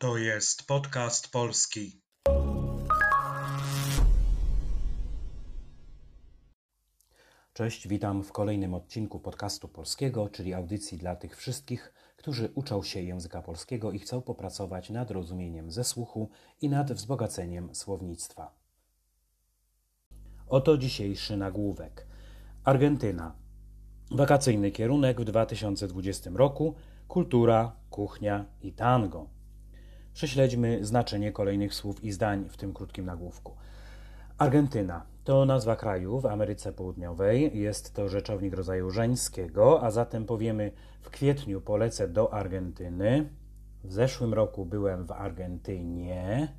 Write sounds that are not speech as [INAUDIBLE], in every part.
To jest podcast polski. Cześć, witam w kolejnym odcinku podcastu polskiego, czyli audycji dla tych wszystkich, którzy uczą się języka polskiego i chcą popracować nad rozumieniem ze słuchu i nad wzbogaceniem słownictwa. Oto dzisiejszy nagłówek. Argentyna. Wakacyjny kierunek w 2020 roku kultura, kuchnia i tango. Prześledźmy znaczenie kolejnych słów i zdań w tym krótkim nagłówku. Argentyna to nazwa kraju w Ameryce Południowej. Jest to rzeczownik rodzaju żeńskiego, a zatem powiemy w kwietniu polecę do Argentyny. W zeszłym roku byłem w Argentynie.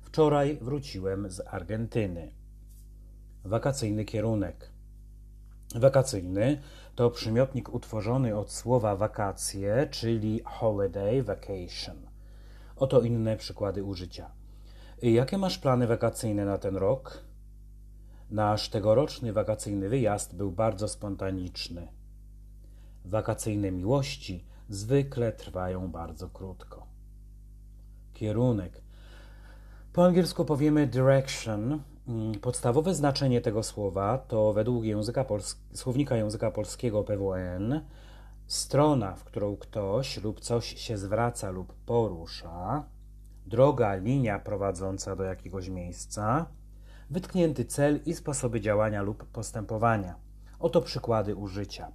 Wczoraj wróciłem z Argentyny. Wakacyjny kierunek. Wakacyjny to przymiotnik utworzony od słowa wakacje, czyli holiday, vacation. Oto inne przykłady użycia. Jakie masz plany wakacyjne na ten rok? Nasz tegoroczny wakacyjny wyjazd był bardzo spontaniczny. Wakacyjne miłości zwykle trwają bardzo krótko. Kierunek. Po angielsku powiemy direction. Podstawowe znaczenie tego słowa to według języka słownika języka polskiego PWN strona, w którą ktoś lub coś się zwraca lub porusza, droga, linia prowadząca do jakiegoś miejsca, wytknięty cel i sposoby działania lub postępowania. Oto przykłady użycia.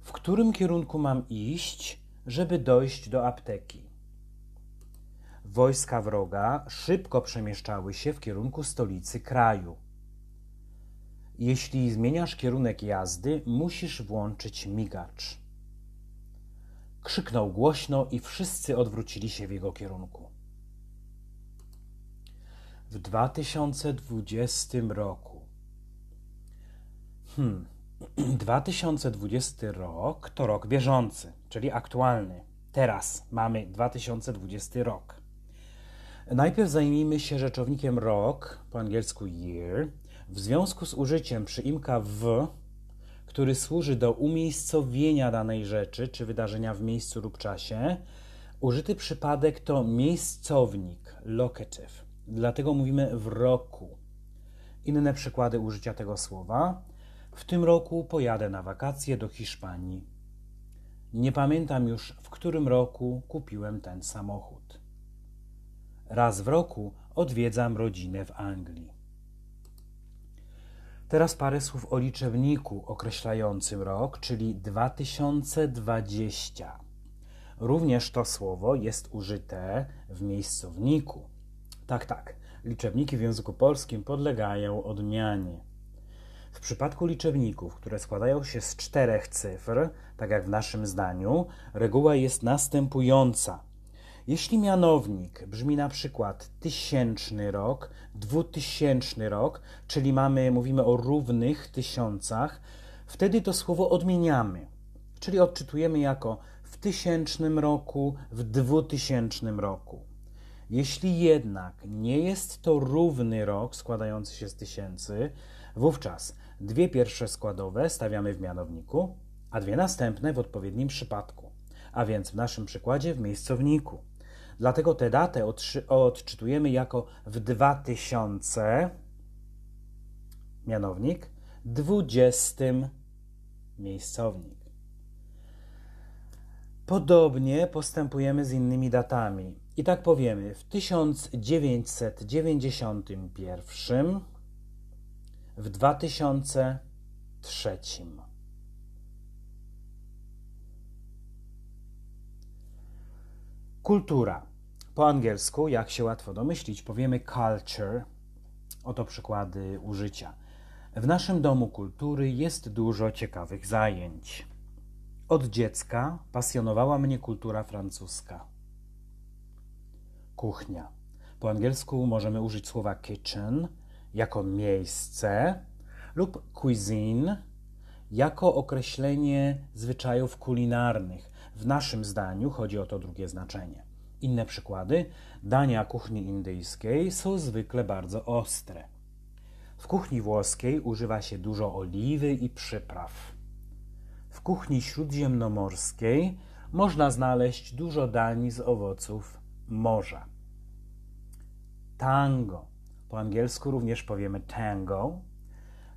W którym kierunku mam iść, żeby dojść do apteki? Wojska wroga szybko przemieszczały się w kierunku stolicy kraju. Jeśli zmieniasz kierunek jazdy, musisz włączyć migacz. Krzyknął głośno i wszyscy odwrócili się w jego kierunku. W 2020 roku. Hmm. [CLEARS THROAT] 2020 rok to rok bieżący, czyli aktualny. Teraz mamy 2020 rok. Najpierw zajmijmy się rzeczownikiem rok, po angielsku year, w związku z użyciem przyimka w, który służy do umiejscowienia danej rzeczy czy wydarzenia w miejscu lub czasie. Użyty przypadek to miejscownik, locative. Dlatego mówimy w roku. Inne przykłady użycia tego słowa. W tym roku pojadę na wakacje do Hiszpanii. Nie pamiętam już, w którym roku kupiłem ten samochód. Raz w roku odwiedzam rodzinę w Anglii. Teraz parę słów o liczebniku określającym rok, czyli 2020. Również to słowo jest użyte w miejscowniku. Tak, tak, liczebniki w języku polskim podlegają odmianie. W przypadku liczebników, które składają się z czterech cyfr, tak jak w naszym zdaniu, reguła jest następująca – jeśli mianownik brzmi na przykład tysięczny rok, dwutysięczny rok, czyli mamy, mówimy o równych tysiącach, wtedy to słowo odmieniamy, czyli odczytujemy jako w tysięcznym roku, w dwutysięcznym roku. Jeśli jednak nie jest to równy rok składający się z tysięcy, wówczas dwie pierwsze składowe stawiamy w mianowniku, a dwie następne w odpowiednim przypadku, a więc w naszym przykładzie w miejscowniku. Dlatego tę datę odczytujemy jako w 2000, mianownik, 20 miejscownik. Podobnie postępujemy z innymi datami. I tak powiemy, w 1991, w 2003. Kultura. Po angielsku, jak się łatwo domyślić, powiemy culture. Oto przykłady użycia. W naszym domu kultury jest dużo ciekawych zajęć. Od dziecka pasjonowała mnie kultura francuska. Kuchnia. Po angielsku możemy użyć słowa kitchen jako miejsce lub cuisine jako określenie zwyczajów kulinarnych. W naszym zdaniu chodzi o to drugie znaczenie. Inne przykłady. Dania kuchni indyjskiej są zwykle bardzo ostre. W kuchni włoskiej używa się dużo oliwy i przypraw. W kuchni śródziemnomorskiej można znaleźć dużo dań z owoców morza. Tango. Po angielsku również powiemy tango.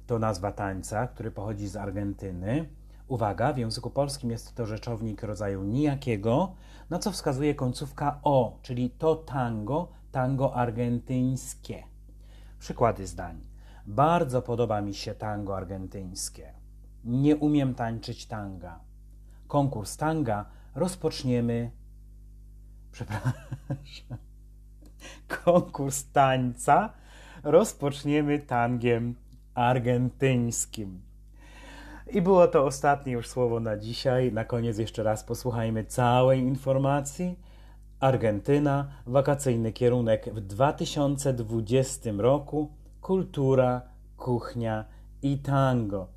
To nazwa tańca, który pochodzi z Argentyny. Uwaga, w języku polskim jest to rzeczownik rodzaju nijakiego, na co wskazuje końcówka o, czyli to tango, tango argentyńskie. Przykłady zdań. Bardzo podoba mi się tango argentyńskie. Nie umiem tańczyć tanga. Konkurs tanga rozpoczniemy. Przepraszam. Konkurs tańca rozpoczniemy tangiem argentyńskim. I było to ostatnie już słowo na dzisiaj. Na koniec jeszcze raz posłuchajmy całej informacji. Argentyna, wakacyjny kierunek w 2020 roku, kultura, kuchnia i tango.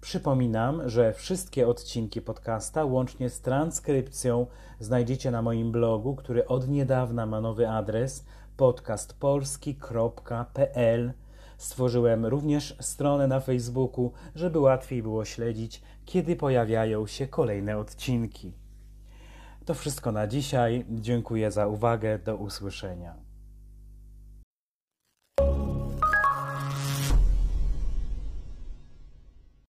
Przypominam, że wszystkie odcinki podcasta, łącznie z transkrypcją, znajdziecie na moim blogu, który od niedawna ma nowy adres podcastpolski.pl. Stworzyłem również stronę na Facebooku, żeby łatwiej było śledzić, kiedy pojawiają się kolejne odcinki. To wszystko na dzisiaj. Dziękuję za uwagę. Do usłyszenia.